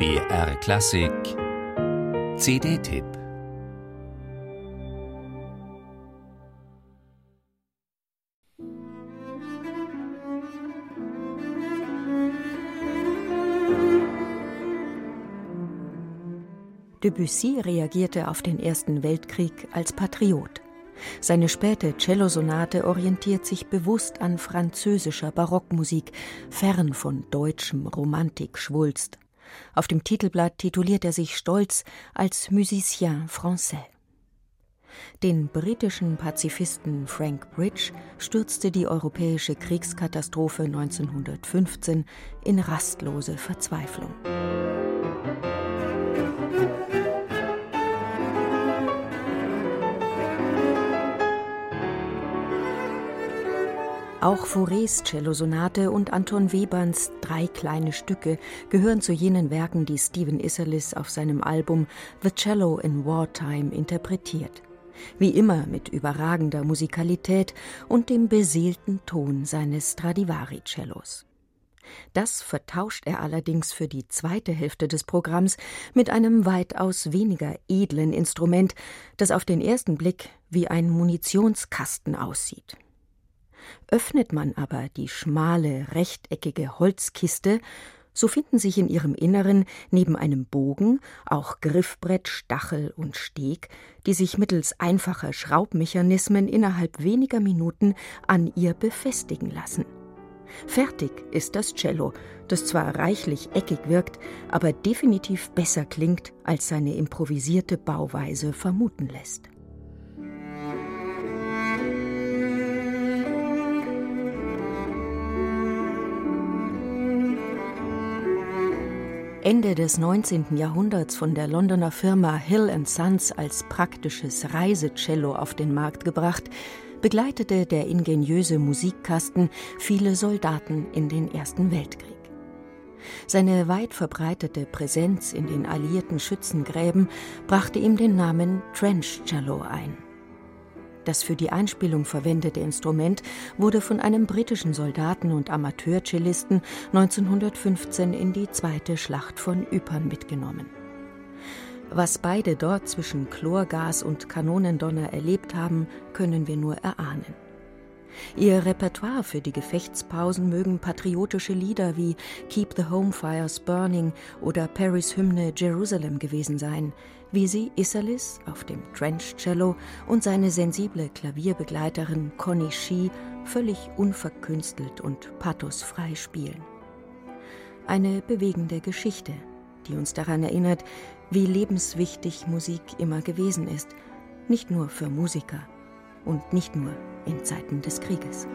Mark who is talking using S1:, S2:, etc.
S1: BR Klassik CD-Tipp
S2: Debussy reagierte auf den Ersten Weltkrieg als Patriot. Seine späte Cellosonate orientiert sich bewusst an französischer Barockmusik, fern von deutschem Romantikschwulst. Auf dem Titelblatt tituliert er sich stolz als Musicien français. Den britischen Pazifisten Frank Bridge stürzte die europäische Kriegskatastrophe 1915 in rastlose Verzweiflung. Auch Faurés Cellosonate und Anton Weberns Drei kleine Stücke gehören zu jenen Werken, die Stephen Isserlis auf seinem Album The Cello in Wartime interpretiert. Wie immer mit überragender Musikalität und dem beseelten Ton seines Stradivari-Cellos. Das vertauscht er allerdings für die zweite Hälfte des Programms mit einem weitaus weniger edlen Instrument, das auf den ersten Blick wie ein Munitionskasten aussieht. Öffnet man aber die schmale, rechteckige Holzkiste, so finden sich in ihrem Inneren neben einem Bogen auch Griffbrett, Stachel und Steg, die sich mittels einfacher Schraubmechanismen innerhalb weniger Minuten an ihr befestigen lassen. Fertig ist das Cello, das zwar reichlich eckig wirkt, aber definitiv besser klingt, als seine improvisierte Bauweise vermuten lässt. Ende des 19. Jahrhunderts von der Londoner Firma Hill Sons als praktisches Reisecello auf den Markt gebracht, begleitete der ingeniöse Musikkasten viele Soldaten in den Ersten Weltkrieg. Seine weit verbreitete Präsenz in den alliierten Schützengräben brachte ihm den Namen Trench Cello ein. Das für die Einspielung verwendete Instrument wurde von einem britischen Soldaten und Amateurcellisten 1915 in die zweite Schlacht von Ypern mitgenommen. Was beide dort zwischen Chlorgas und Kanonendonner erlebt haben, können wir nur erahnen. Ihr Repertoire für die Gefechtspausen mögen patriotische Lieder wie Keep the Home Fires Burning oder Paris Hymne Jerusalem gewesen sein, wie sie Isserlis auf dem Trench Cello und seine sensible Klavierbegleiterin Connie Shee völlig unverkünstelt und pathosfrei spielen. Eine bewegende Geschichte, die uns daran erinnert, wie lebenswichtig Musik immer gewesen ist, nicht nur für Musiker und nicht nur in Zeiten des Krieges.